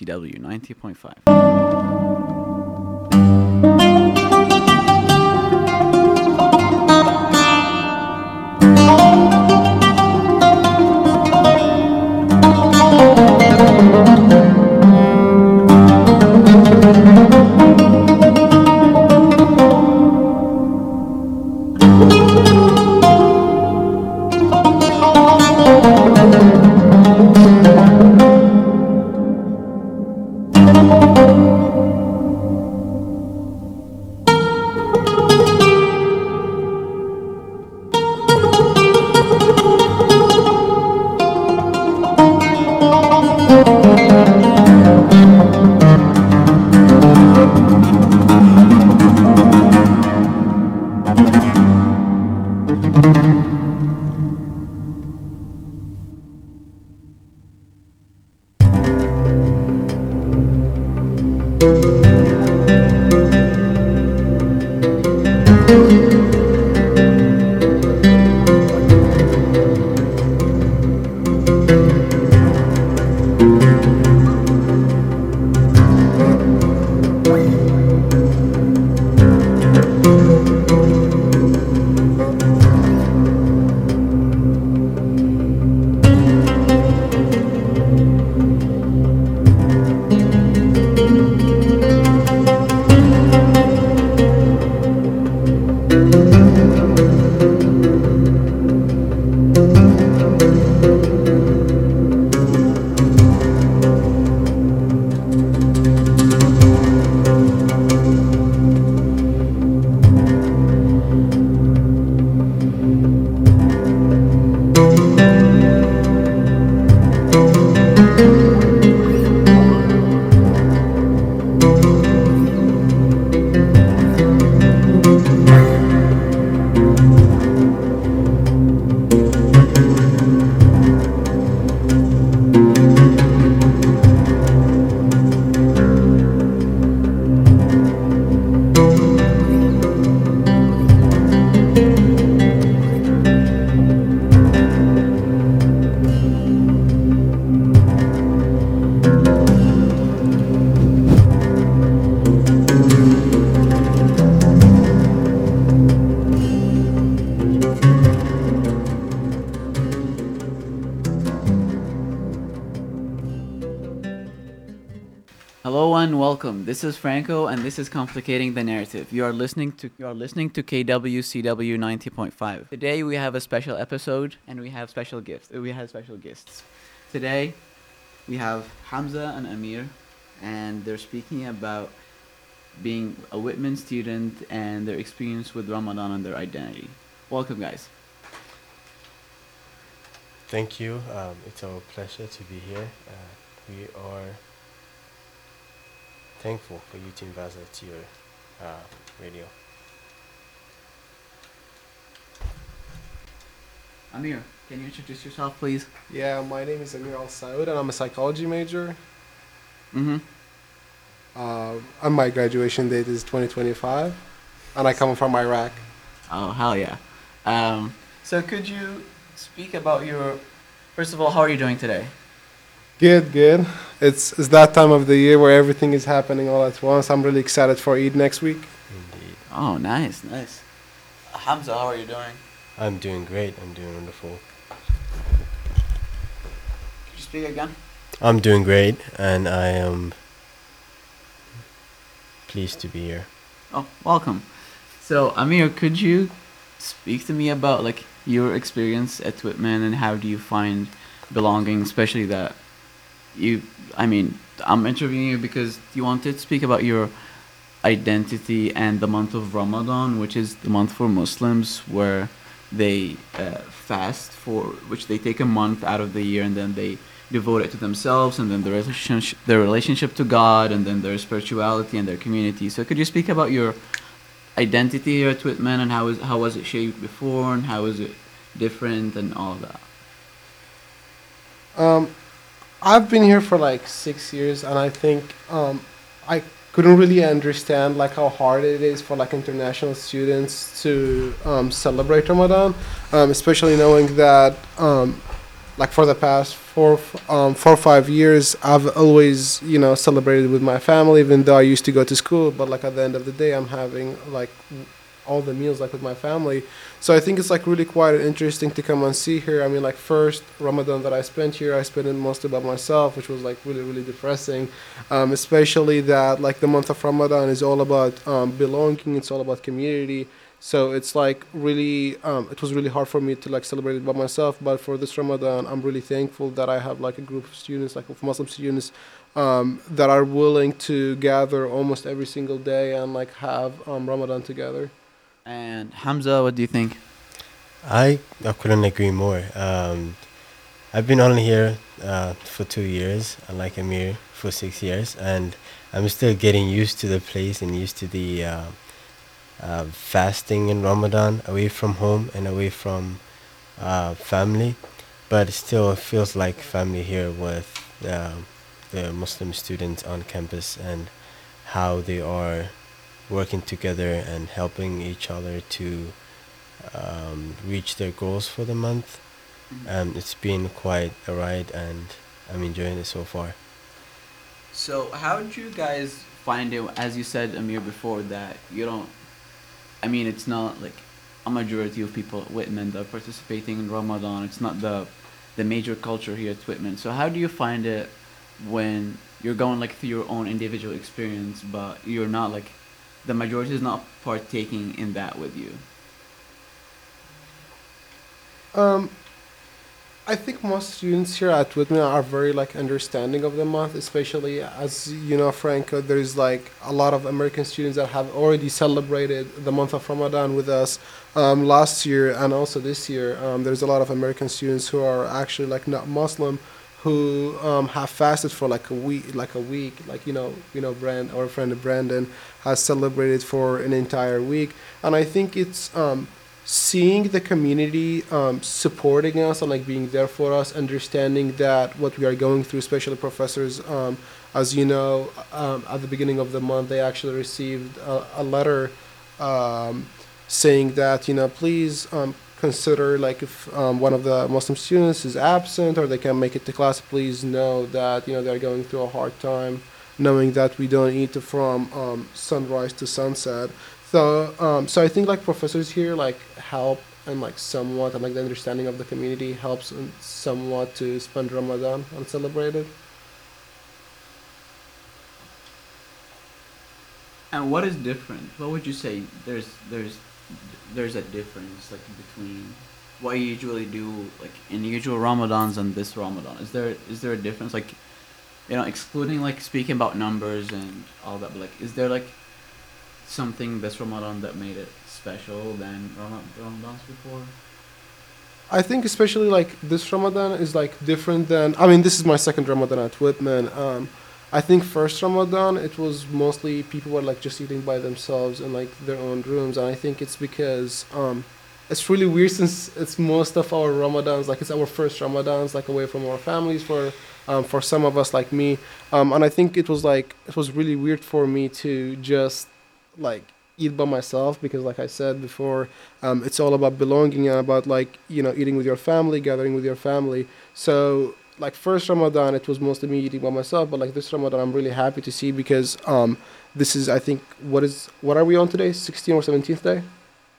KWCW 90.5. welcome. This is Franco, and this is Complicating the Narrative. You are listening to you are listening to KWCW 90.5. Today we have a special episode, and we have special gifts. We have special guests. Today, we have Hamza and Ameer, and they're speaking about being a Whitman student and their experience with Ramadan and their identity. Welcome, guys. Thank you. Um, it's our pleasure to be here. Uh, we are thankful for you to invite us to your uh, radio. Ameer, can you introduce yourself, please? Yeah, my name is Ameer Al Saud and I'm a psychology major. Mm-hmm. Uh, and my graduation date is 2025, and I come from Iraq. Oh hell yeah! Um, so could you speak about your? First of all, how are you doing today? Good, good. It's it's that time of the year where everything is happening all at once. I'm really excited for Eid next week. Indeed. Oh, nice, nice. Hamza, how are you doing? I'm doing great. I'm doing wonderful. Could you speak again? I'm doing great, and I am pleased to be here. Oh, welcome. So, Ameer, could you speak to me about like your experience at Whitman and how do you find belonging, especially that you? I mean, I'm interviewing you because you wanted to speak about your identity and the month of Ramadan, which is the month for Muslims where they uh, fast for which they take a month out of the year and then they devote it to themselves and then the relationship their relationship to God and then their spirituality and their community. So could you speak about your identity here at Whitman and how is how was it shaped before and how is it different and all that? Um, I've been here for like six years, and I think um, I couldn't really understand like how hard it is for like international students to um, celebrate Ramadan, um, especially knowing that um, like for the past four um, four or five years I've always you know celebrated with my family, even though I used to go to school. But like at the end of the day, I'm having like all the meals like with my family. So I think it's like really quite interesting to come and see here. I mean, like first Ramadan that I spent here, I spent it mostly by myself, which was like really really depressing. Um, especially that like the month of Ramadan is all about um, belonging. It's all about community. So it's like really, um, it was really hard for me to like celebrate it by myself. But for this Ramadan, I'm really thankful that I have like a group of students, like of Muslim students, um, that are willing to gather almost every single day and like have um, Ramadan together. And Hamza, what do you think? I, I couldn't agree more. Um, I've been only here uh, for two years, unlike Ameer for six years, and I'm still getting used to the place and used to the uh, uh, fasting in Ramadan, away from home and away from uh, family. But it still feels like family here with uh, the Muslim students on campus and how they are working together and helping each other to um, reach their goals for the month. Um, it's been quite a ride, and I'm enjoying it so far. So how did you guys find it? As you said, Ameer, before that you don't. I mean, it's not like a majority of people at Whitman that are participating in Ramadan. It's not the the major culture here at Whitman. So how do you find it when you're going like through your own individual experience, but you're not like the majority is not partaking in that with you? Um, I think most students here at Whitman are very like understanding of the month, especially as you know, Franco. There's like a lot of American students that have already celebrated the month of Ramadan with us um, last year and also this year. Um, there's a lot of American students who are actually like not Muslim, who um, have fasted for like a week, like a week. Like you know, you know, Brand, our friend Brandon has celebrated for an entire week, and I think it's um, seeing the community um, supporting us and like being there for us, understanding that what we are going through, especially professors. Um, as you know, um, at the beginning of the month, they actually received a, a letter um, saying that you know please um, consider like if um, one of the Muslim students is absent or they can't make it to class, please know that you know they're going through a hard time, knowing that we don't eat from um, sunrise to sunset. So um, so I think like professors here like help and like somewhat and like the understanding of the community helps somewhat to spend Ramadan and celebrate it. And what is different? What would you say? There's there's there's a difference like between what you usually do like in usual Ramadans and this Ramadan. Is there is there a difference? Like you know, excluding like speaking about numbers and all that, but like is there like something this Ramadan that made it special than Rama- Ramadans before? I think especially like this Ramadan is like different than I mean this is my second Ramadan at Whitman. Um, I think first Ramadan it was mostly people were like just eating by themselves in like their own rooms, and I think it's because um, it's really weird since it's most of our Ramadans like it's our first Ramadans like away from our families for um, for some of us like me. Um, and I think it was like it was really weird for me to just like eat by myself because like I said before, um, it's all about belonging and about like you know eating with your family, gathering with your family. So like first Ramadan, it was mostly me eating by myself, but like this Ramadan, I'm really happy to see because um, this is I think what is what are we on today? 16th or 17th day?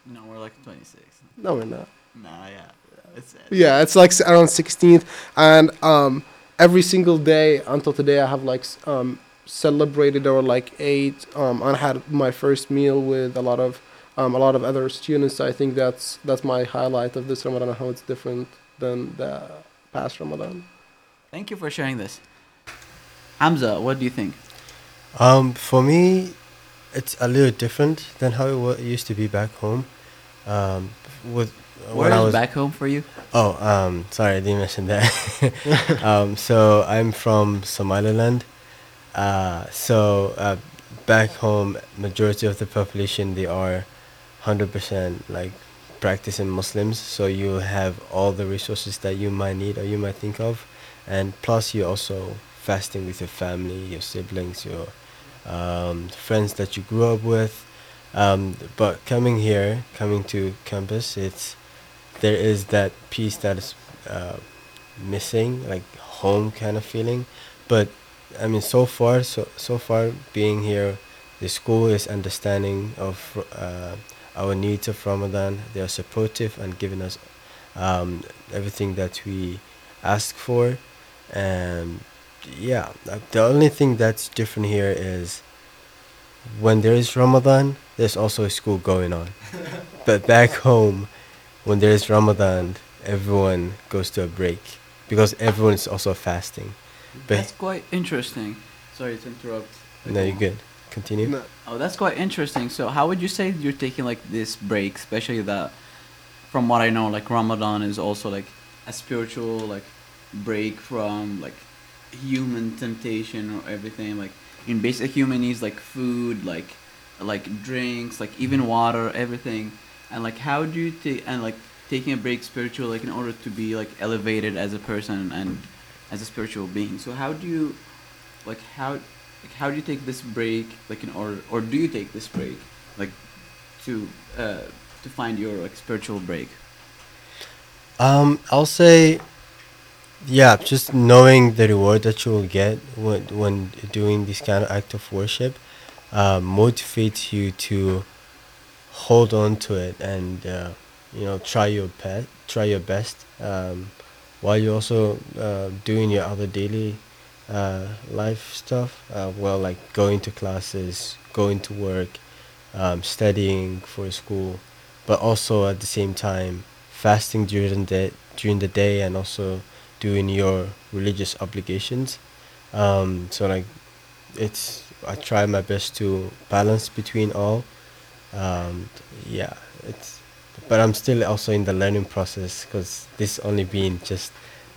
No, we're like 26. No, we're not. Nah, yeah. It's, Yeah, it's like around 16th, and um, every single day until today, I have like um, celebrated or like ate um, and had my first meal with a lot of um, a lot of other students. I think that's that's my highlight of this Ramadan how it's different than the past Ramadan. Thank you for sharing this. Hamza, what do you think? Um, for me, it's a little different than how it, it used to be back home. Um, with Where when I was back home for you? Oh, um, sorry, I didn't mention that. um, so I'm from Somaliland. Uh, so uh, back home, majority of the population they are, hundred percent like practicing Muslims. So you have all the resources that you might need or you might think of, and plus you're also fasting with your family, your siblings, your um, friends that you grew up with. Um, but coming here, coming to campus, it's there is that piece that is uh, missing, like home kind of feeling. But I mean, so far, so so far, being here, the school is understanding of uh, our needs of Ramadan. They are supportive and giving us um, everything that we ask for, and yeah, uh, the only thing that's different here is when there is Ramadan, there's also a school going on. but back home, when there is Ramadan, everyone goes to a break because everyone is also fasting. But That's quite interesting. Sorry to interrupt. no, you're good. Continue. No, Oh, that's quite interesting. So, how would you say you're taking like this break, especially that, from what I know, like Ramadan is also like a spiritual like break from like human temptation or everything. Like in basic human needs, like food, like like drinks, like even water, everything. And like, how do you take and like taking a break spiritual, like in order to be like elevated as a person and as a spiritual being. So, how do you like how like how do you take this break like in order or do you take this break like to uh to find your like spiritual break Um, I'll say, yeah, just knowing the reward that you will get when when doing this kind of act of worship, uh, motivates you to hold on to it and uh, you know try your best, try your best, um, while you're also uh, doing your other daily uh, life stuff. Uh, well, like going to classes, going to work, um, studying for school, but also at the same time fasting during the during the day and also doing your religious obligations. Um, so like, it's I try my best to balance between all. Um, yeah, it's but I'm still also in the learning process because this only been just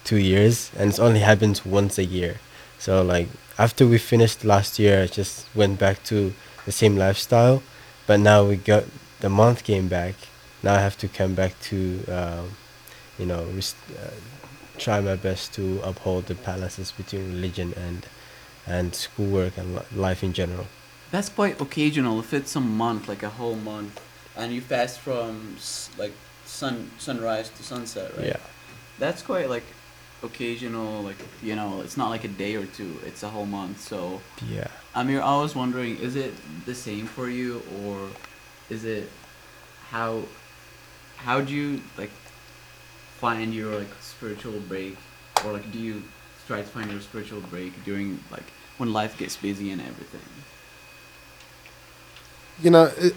two years and it's only happens once a year. So like after we finished last year, I just went back to the same lifestyle, but now we got the month came back. Now I have to come back to, um, you know, rest- uh, try my best to uphold the balances between religion and and schoolwork and life in general. that's quite occasional if it's a month like a whole month and you fast from like sun sunrise to sunset right Yeah. that's quite like occasional like you know it's not like a day or two it's a whole month so Yeah. I Ameer, I was wondering, is it the same for you, or is it how how do you like find your like spiritual break, or like do you try to find your spiritual break during like when life gets busy and everything? you know, it,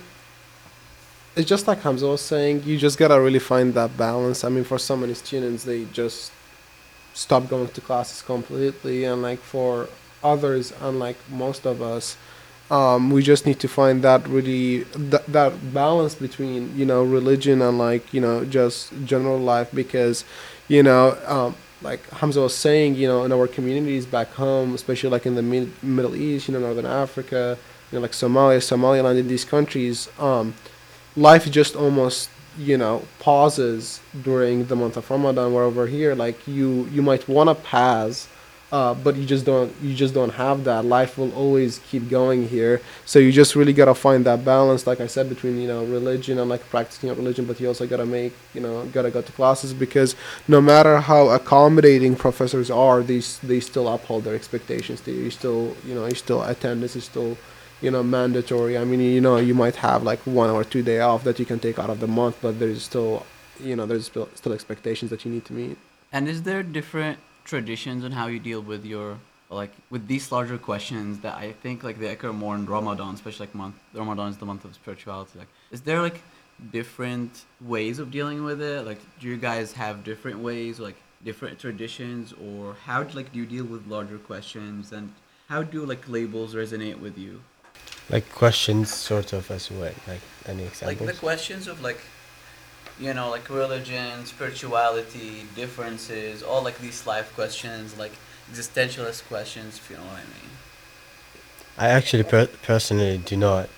it's just like Hamza was saying. You just gotta really find that balance. I mean, for so many students, they just stop going to classes completely, and like for others, unlike most of us, um, we just need to find that really th- that balance between you know religion and like you know just general life because you know um, like Hamza was saying you know in our communities back home especially like in the mid- Middle East you know Northern Africa you know like Somalia Somaliland in these countries um, life just almost you know pauses during the month of Ramadan. Where over here like you you might want to pass uh, but you just don't you just don't have that. Life will always keep going here. So you just really gotta find that balance like i said between you know religion and like practicing religion but you also gotta make you know gotta go to classes because no matter how accommodating professors are they, s- they still uphold their expectations. They you still you know you still attendance is still you know mandatory. I mean you know you might have like one or two day off that you can take out of the month but there's still you know there's still expectations that you need to meet. And is there different traditions on how you deal with your like with these larger questions that I think like they occur more in Ramadan, especially like month Ramadan is the month of spirituality. Like, is there like different ways of dealing with it? Like, do you guys have different ways, like different traditions, or how like do you deal with larger questions and how do like labels resonate with you? Like questions, sort of, as what? Like any examples? Like the questions of like you know like religion spirituality differences all like these life questions like existentialist questions if you know what i mean I actually per- personally do not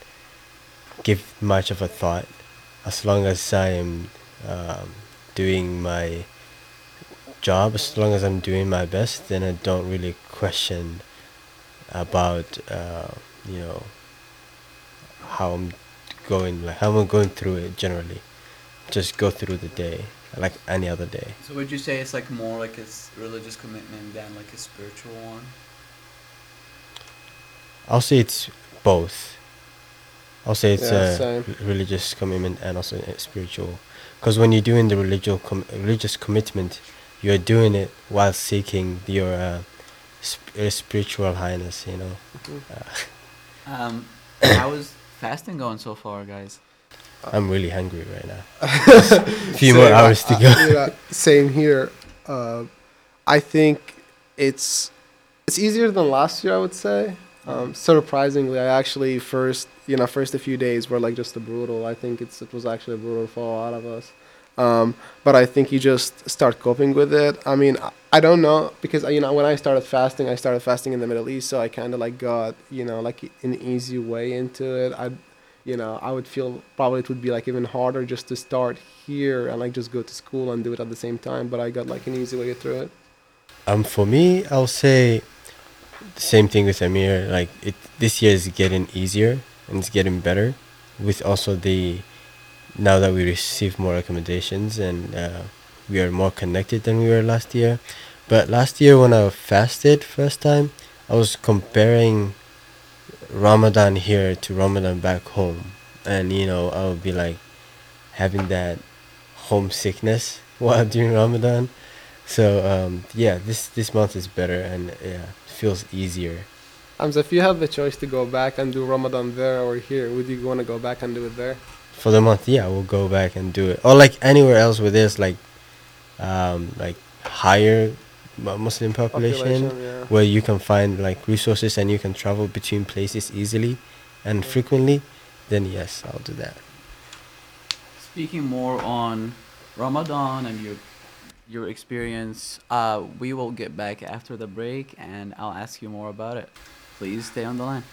give much of a thought as long as I am um, doing my job, as long as I'm doing my best, then I don't really question about, uh, you know, how I'm going, like how I'm going through it generally. Just go through the day like any other day. so would you say it's like more like a religious commitment than like a spiritual one I'll say it's both. I'll say it's Yeah, a same. religious commitment and also a spiritual. Because when you're doing the religious com- religious commitment, you're doing it while seeking your uh, sp- uh, spiritual highness. You know. Uh, um how is fasting going so far guys I'm really hungry right now. a few more hours to go. I- yeah, same here. Uh, I think it's it's easier than last year. I would say. Um, surprisingly, I actually first you know first a few days were like just a brutal. I think it's it was actually brutal for a lot of us. Um, but I think you just start coping with it. I mean, I, I don't know because you know when I started fasting, I started fasting in the Middle East, so I kind of like got you know like an easy way into it. I, you know, I would feel probably it would be like even harder just to start here and like just go to school and do it at the same time. But I got like an easy way through it. Um, for me, I'll say the same thing with Ameer. Like it, this year is getting easier and it's getting better, with also the now that we receive more recommendations and uh, we are more connected than we were last year. But last year when I fasted first time, I was comparing Ramadan here to Ramadan back home, and you know I would be like having that homesickness while doing Ramadan. So um, yeah, this this month is better and yeah, feels easier. Hamza, if you have the choice to go back and do Ramadan there or here, would you want to go back and do it there? For the month, yeah, we'll go back and do it. Or like anywhere else where there's like, um, like higher Muslim population, yeah. where you can find like resources and you can travel between places easily and Yeah. frequently, then yes, I'll do that. Speaking more on Ramadan and your your experience, uh, we will get back after the break and I'll ask you more about it. Please stay on the line.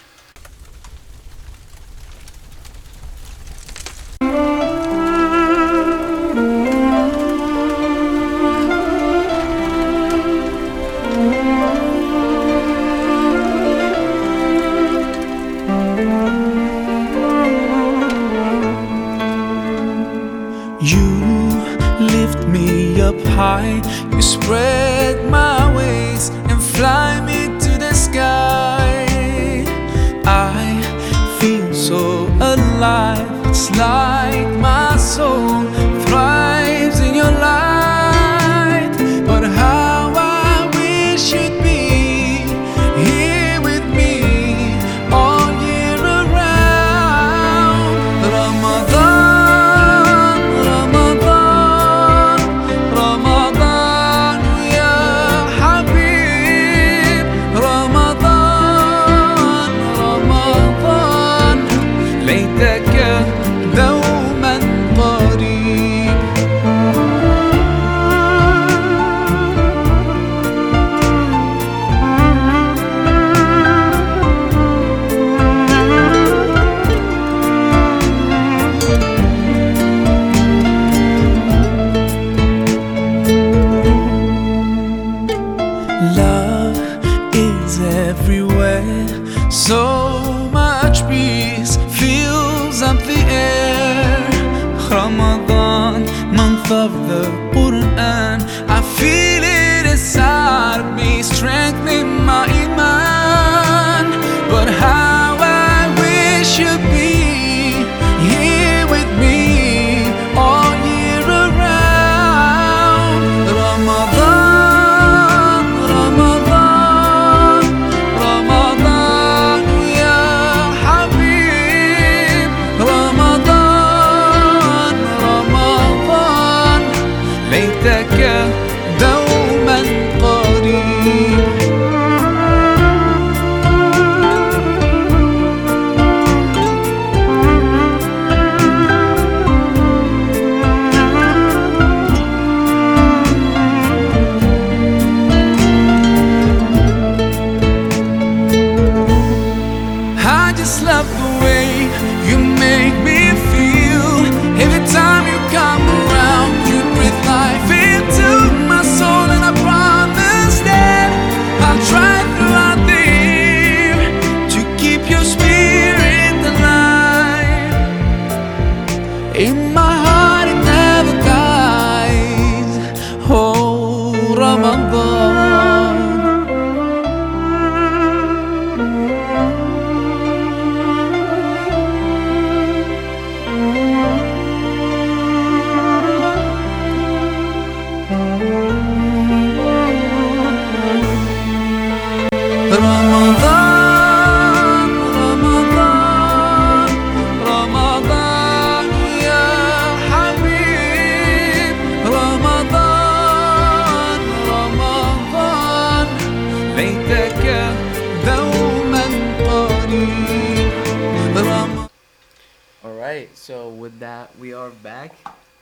Right. So with that, we are back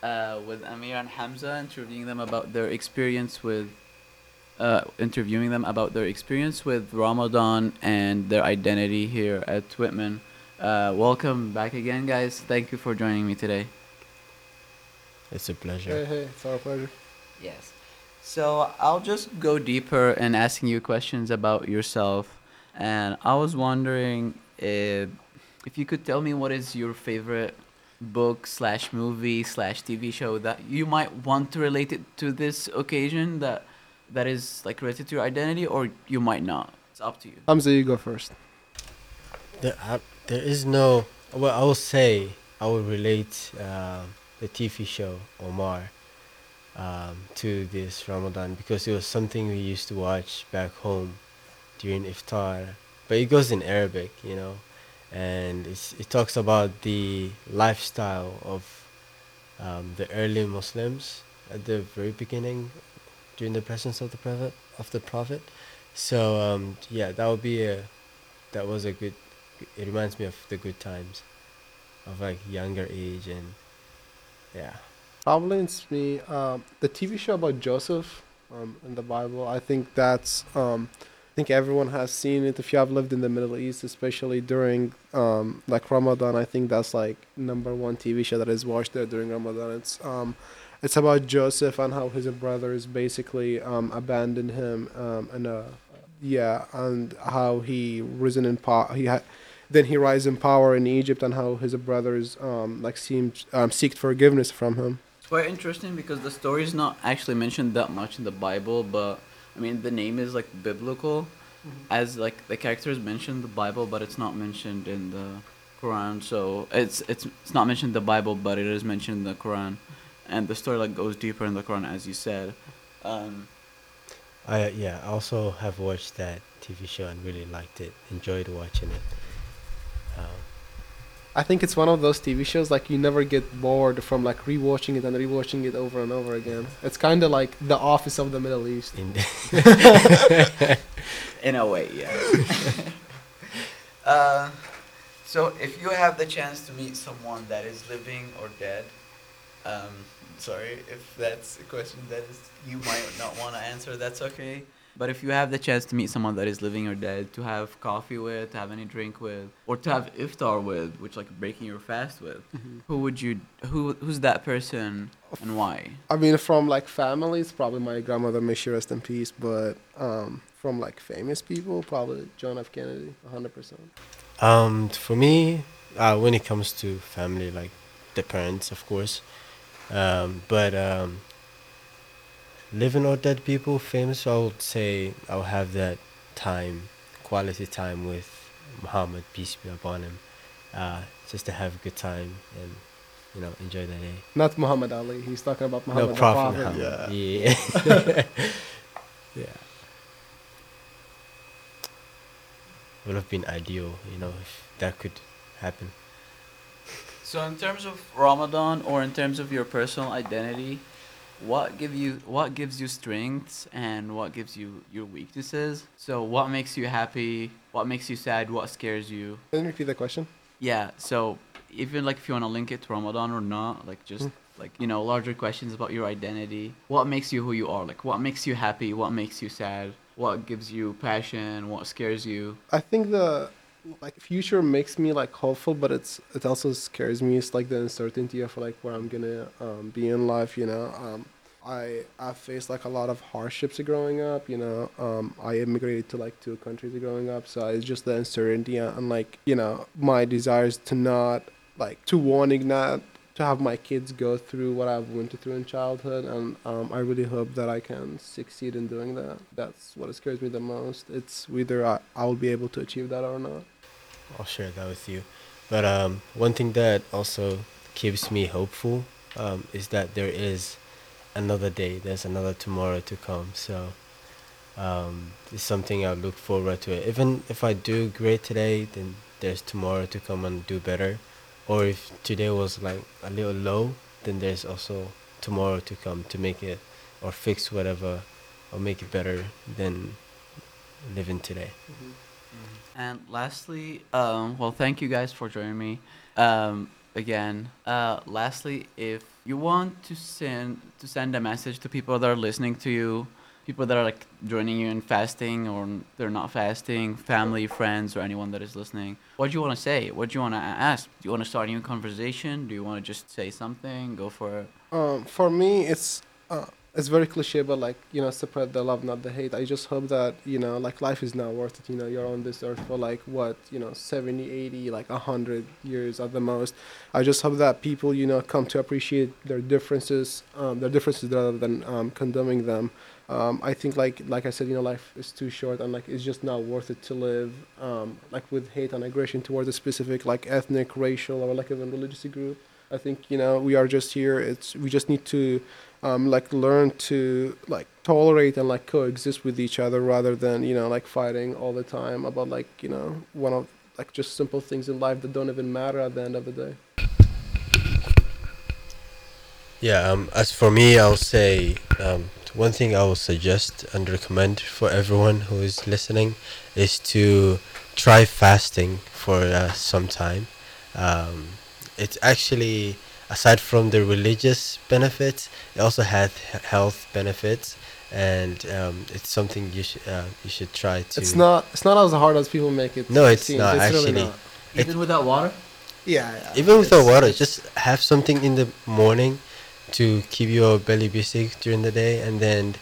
uh, with Ameer and Hamza, interviewing them about their experience with, uh, interviewing them about their experience with Ramadan and their identity here at Whitman. Uh, welcome back again, guys. Thank you for joining me today. It's a Hey, pleasure. hey, it's our pleasure. Yes. So I'll just go deeper in asking you questions about yourself, and I was wondering if if you could tell me what is your favorite book slash movie slash TV show that you might want to relate it to this occasion that that is like related to your identity, or you might not. It's up to you. Hamza, you go first. There, I, there is no. Well, I will say I will relate uh, the TV show Omar um, to this Ramadan because it was something we used to watch back home during iftar, but it goes in Arabic, you know, and it talks about the lifestyle of um, the early Muslims at the very beginning during the presence of the prophet of the prophet. So um, yeah, that would be a that was a good. It reminds me of the good times, of like younger age and yeah. It's me. Um, the TV show about Joseph um, in the Bible. I think that's. I think everyone has seen it. If you have lived in the Middle East, especially during um, like Ramadan, I think that's like number one TV show that is watched there during Ramadan. It's um, it's about Joseph and how his brothers basically um, abandoned him um, and uh, yeah, and how he risen in power. He had then he rise in power in Egypt and how his brothers um, like seemed um, seeked forgiveness from him. It's quite interesting because the story is not actually mentioned that much in the Bible, but I mean the name is like biblical, as like the character is mentioned in the Bible, but it's not mentioned in the Quran. So it's it's it's not mentioned in the Bible, but it is mentioned in the Quran, and the story like goes deeper in the Quran, as you said. Um, I yeah. I also have watched that TV show and really liked it. Enjoyed watching it. Um, I think it's one of those TV shows like you never get bored from like rewatching it and rewatching it over and over again. It's kind of like The Office of the Middle East. in in a way, yeah. uh, so if you have the chance to meet someone that is living or dead, um, sorry if that's a question that is you might not want to answer. That's okay. But if you have the chance to meet someone that is living or dead, to have coffee with, to have any drink with, or to have iftar with, which like breaking your fast with, who would you? Who who's that person and why? I mean, from like family, it's probably my grandmother, may she rest in peace. But um, from like famous people, probably John F. Kennedy, 100%. Um, for me, uh, when it comes to family, like the parents, of course, um, but um, living or dead people, famous, I would say I would have that time, quality time with Muhammad, peace be upon him, uh, just to have a good time and you know enjoy the day. Not Muhammad Ali. He's talking about Muhammad no the prophet, Prophet. Muhammad. Yeah. Yeah. yeah. Would have been ideal, you know, if that could happen. So in terms of Ramadan or in terms of your personal identity, what give you what gives you strengths and what gives you your weaknesses? So what makes you happy? What makes you sad? What scares you? Can you repeat the question? Yeah. So even like if you want to link it to Ramadan or not, like just Mm. like you know larger questions about your identity. What makes you who you are? Like what makes you happy? What makes you sad? What gives you passion? What scares you? I think the like future makes me like hopeful, but it's it also scares me. It's like the uncertainty of like where I'm gonna um, be in life. You know, um, I I faced like a lot of hardships growing up. You know, um, I immigrated to like two countries growing up, so it's just the uncertainty and like you know my desires to not like to wanting not to have my kids go through what I've went through in childhood, and um, I really hope that I can succeed in doing that. That's what scares me the most. It's whether I, I will be able to achieve that or not. I'll share that with you. But um, one thing that also keeps me hopeful um, is that there is another day. There's another tomorrow to come. So um, it's something I look forward to. Even if I do great today, then there's tomorrow to come and do better. Or if today was like a little low, then there's also tomorrow to come to make it or fix whatever or make it better than living today. And lastly, um, well, thank you guys for joining me um, again. Uh, lastly, if you want to send to send a message to people that are listening to you, people that are like joining you in fasting or they're not fasting, family, friends, or anyone that is listening, what do you want to say? What do you want to ask? Do you want to start a new conversation? Do you want to just say something? Go for it. Um, for me, it's uh, it's very cliche, but like you know, spread the love, not the hate. I just hope that you know, like life is not worth it. You know, you're on this earth for like what you know, 70, 80, like hundred years at the most. I just hope that people you know come to appreciate their differences, um, their differences rather than um, condemning them. Um, I think like like I said, you know, life is too short, and like it's just not worth it to live um, like with hate and aggression towards a specific like ethnic, racial, or like even religious group. I think you know we are just here. It's we just need to um, like learn to like tolerate and like coexist with each other rather than you know like fighting all the time about like you know one of like just simple things in life that don't even matter at the end of the day. Yeah, um, as for me, I'll say um, one thing I will suggest and recommend for everyone who is listening is to try fasting for uh, some time. Um, it's actually, aside from the religious benefits, it also has health benefits, and um, it's something you should uh, you should try to. It's not it's not as hard as people make it. No, it's seem. not, really actually. not. It- Even without water? Yeah, yeah. even without water, just have something in the morning to keep your belly busy during the day, and then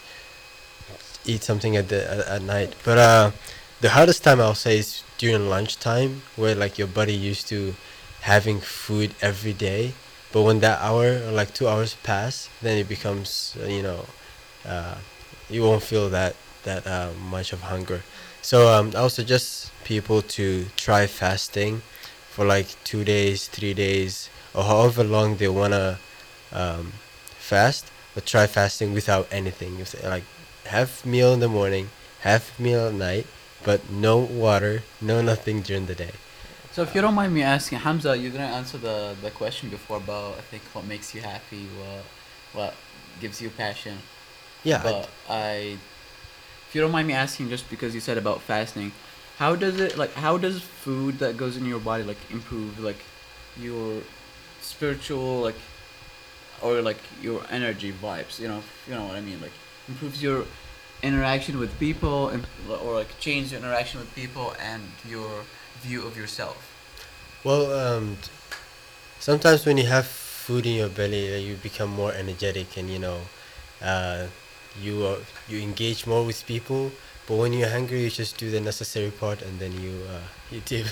eat something at the at, at night. But uh, the hardest time I'll say is during lunchtime, where like your body used to having food every day, but when that hour or like two hours pass, then it becomes uh, you know, uh, you won't feel that that uh, much of hunger. So um, I would suggest people to try fasting for like two days, three days, or however long they wanna um, fast. But try fasting without anything. If they, like have meal in the morning, have meal at night, but no water, no nothing during the day. So if you don't mind me asking, Hamza, you didn't answer the, the question before about I think what makes you happy, what what gives you passion. Yeah, I- But I, if you don't mind me asking, just because you said about fasting, how does it like? How does food that goes in your body like improve like your spiritual like, or like your energy vibes? You know, you know what I mean. Like improves your interaction with people, and, or like change your interaction with people and your view of yourself. Well, um, sometimes when you have food in your belly, uh, you become more energetic, and you know, uh, you uh, you engage more with people. But when you're hungry, you just do the necessary part, and then you uh, you dip.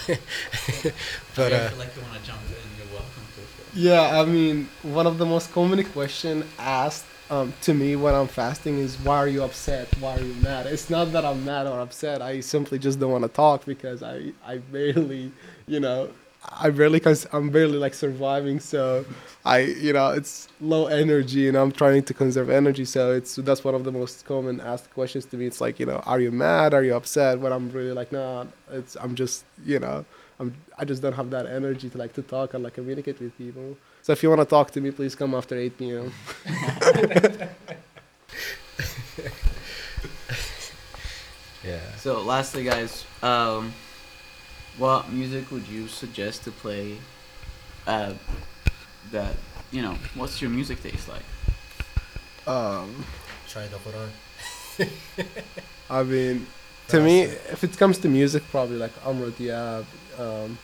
but uh, like you want to jump in, you're welcome to. Yeah, I mean, one of the most common question asked um, to me when I'm fasting is, "Why are you upset? Why are you mad?" It's not that I'm mad or upset. I simply just don't want to talk because I I barely, you know, I barely cause I'm barely like surviving. So I you know it's low energy and I'm trying to conserve energy. So it's that's one of the most common asked questions to me. It's like you know, are you mad? Are you upset? When I'm really like, no, it's I'm just you know. I'm, I just don't have that energy to like to talk and like communicate with people. So if you want to talk to me, please come after 8 p.m. yeah. So, lastly, guys, um, what music would you suggest to play? Uh, that you know, what's your music taste like? Um, Try the Quran. I mean, to me, if it comes to music, probably like Amr Diab, um,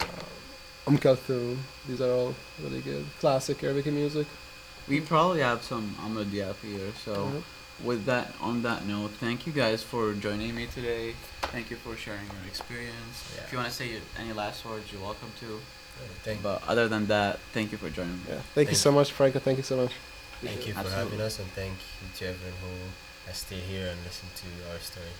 uh, Um Kulthum. These are all really good classic Arabic music. We probably have some Amr Diab here. So, with that, on that note, thank you guys for joining me today. Thank you for sharing your experience. Yeah. If you want to say any last words, you're welcome to. Thank, But other than that, thank you for joining me. Yeah. Thank you so much, Franco. Thank you so much. thank you for Absolutely. having us, and thank you to everyone who has stayed here and listened to our story.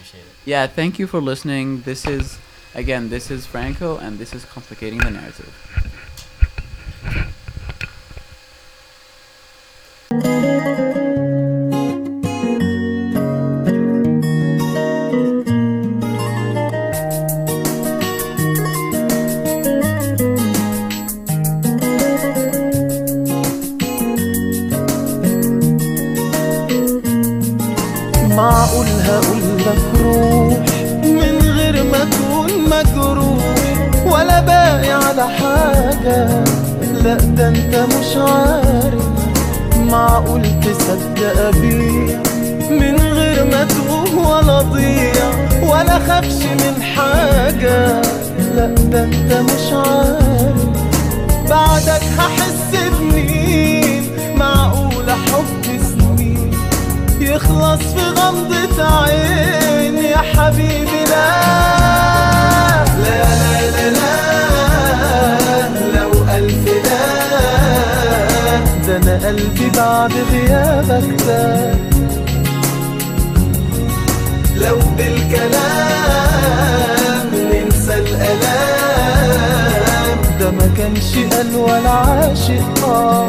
Appreciate it. Yeah, thank you for listening. This is, again, this is Franco, and this is Complicating the Narrative. بعد غيابك ده. لو بالكلام ننسى الألام ده ما كانش قال ولا عاشق. آه.